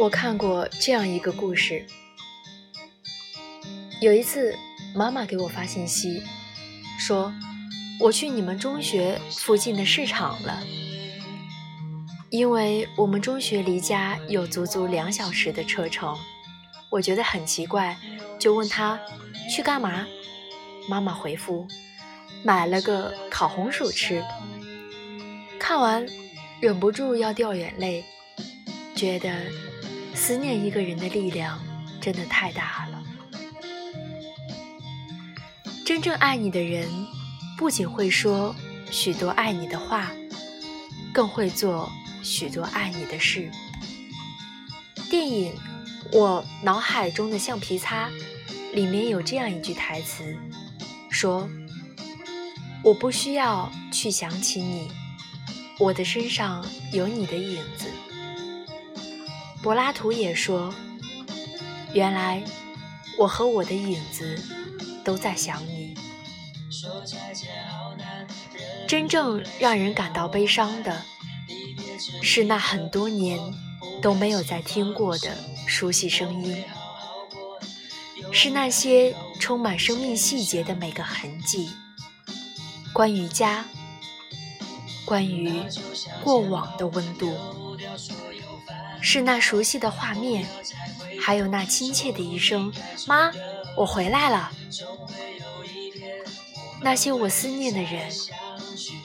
我看过这样一个故事。有一次，妈妈给我发信息，说我去你们中学附近的市场了，因为我们中学离家有足足两小时的车程。我觉得很奇怪，就问他去干嘛。妈妈回复：买了个烤红薯吃。看完，忍不住要掉眼泪，觉得。思念一个人的力量真的太大了。真正爱你的人，不仅会说许多爱你的话，更会做许多爱你的事。电影《我脑海中的橡皮擦》里面有这样一句台词，说：“我不需要去想起你，我的身上有你的影子。”柏拉图也说：“原来我和我的影子都在想你。”真正让人感到悲伤的，是那很多年都没有再听过的熟悉声音，是那些充满生命细节的每个痕迹，关于家，关于过往的温度。是那熟悉的画面，还有那亲切的一声“妈，我回来了”。那些我思念的人，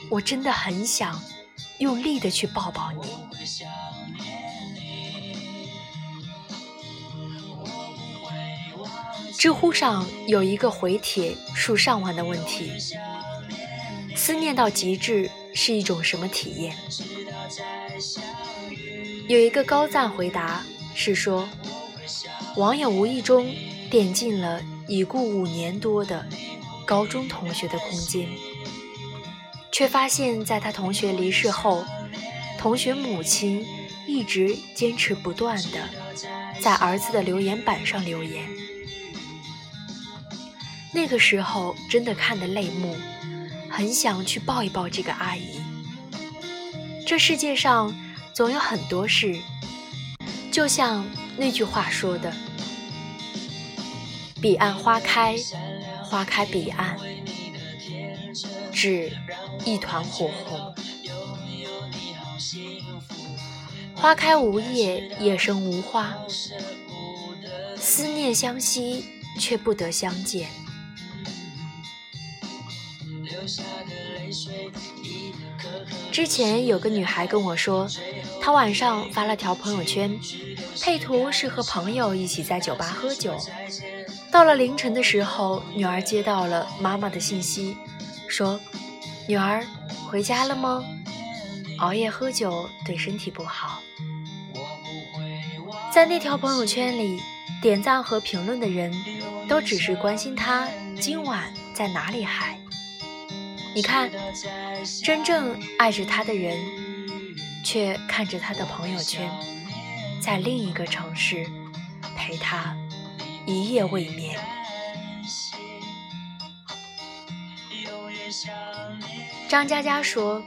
我真的很想用力的去抱抱你。知乎上有一个回帖数上万的问题：思念到极致是一种什么体验？有一个高赞回答是说，网友无意中点进了已故五年多的高中同学的空间，却发现，在他同学离世后，同学母亲一直坚持不断的在儿子的留言板上留言。那个时候真的看得泪目，很想去抱一抱这个阿姨。这世界上。总有很多事，就像那句话说的：“彼岸花开，花开彼岸，只一团火红。花开无叶，叶生无花。思念相惜，却不得相见。”之前有个女孩跟我说。她晚上发了条朋友圈，配图是和朋友一起在酒吧喝酒。到了凌晨的时候，女儿接到了妈妈的信息，说：“女儿回家了吗？熬夜喝酒对身体不好。”在那条朋友圈里，点赞和评论的人都只是关心她今晚在哪里嗨。你看，真正爱着他的人。却看着他的朋友圈，在另一个城市陪他一夜未眠。张嘉佳说：“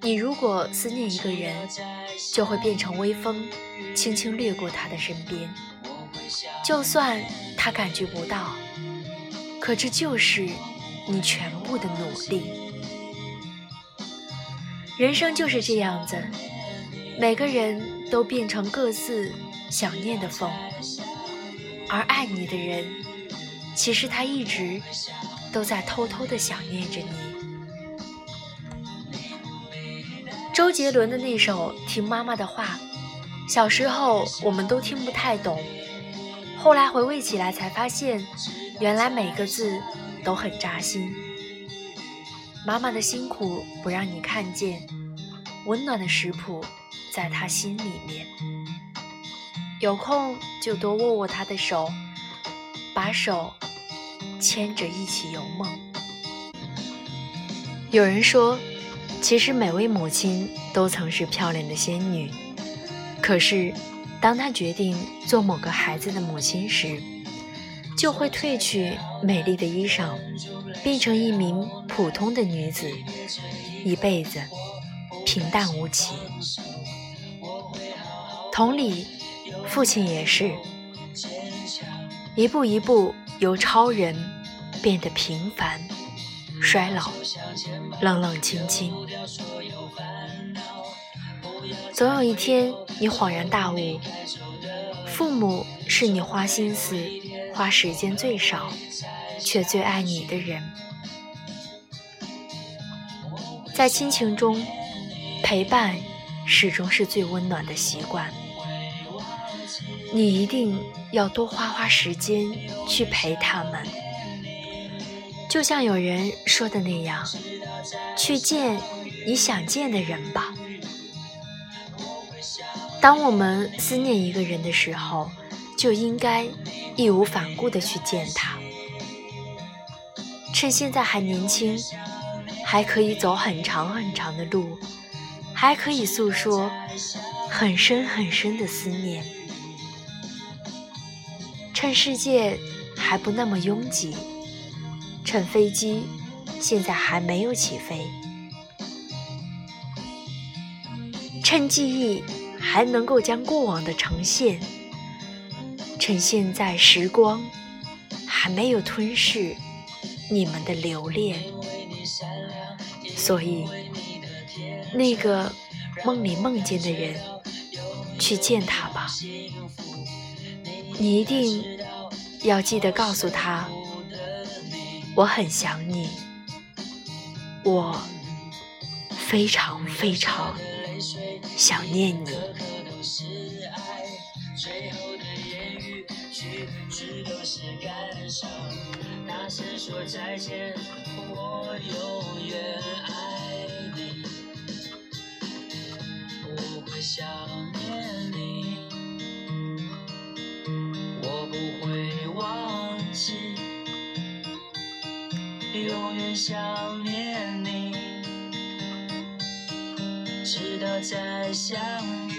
你如果思念一个人，就会变成微风，轻轻掠过他的身边，就算他感觉不到，可这就是你全部的努力。”人生就是这样子，每个人都变成各自想念的风，而爱你的人，其实他一直都在偷偷的想念着你。周杰伦的那首《听妈妈的话》，小时候我们都听不太懂，后来回味起来才发现，原来每个字都很扎心。妈妈的辛苦不让你看见，温暖的食谱在她心里面。有空就多握握她的手，把手牵着一起游梦。有人说，其实每位母亲都曾是漂亮的仙女，可是当她决定做某个孩子的母亲时，就会褪去美丽的衣裳。变成一名普通的女子，一辈子平淡无奇。同理，父亲也是，一步一步由超人变得平凡、衰老、冷冷清清。总有一天，你恍然大悟，父母是你花心思、花时间最少，却最爱你的人。在亲情中，陪伴始终是最温暖的习惯。你一定要多花花时间去陪他们，就像有人说的那样，去见你想见的人吧。当我们思念一个人的时候，就应该义无反顾地去见他。趁现在还年轻，还可以走很长很长的路，还可以诉说很深很深的思念。趁世界还不那么拥挤，趁飞机现在还没有起飞，趁记忆还能够将过往的呈现，趁现在时光还没有吞噬你们的留恋，所以那个梦里梦见的人，去见他吧。你一定要记得告诉他，我很想你，我非常非常想念你。是说再见，我永远爱你，不会想念你，我不会忘记。永远想念你。直到再相遇。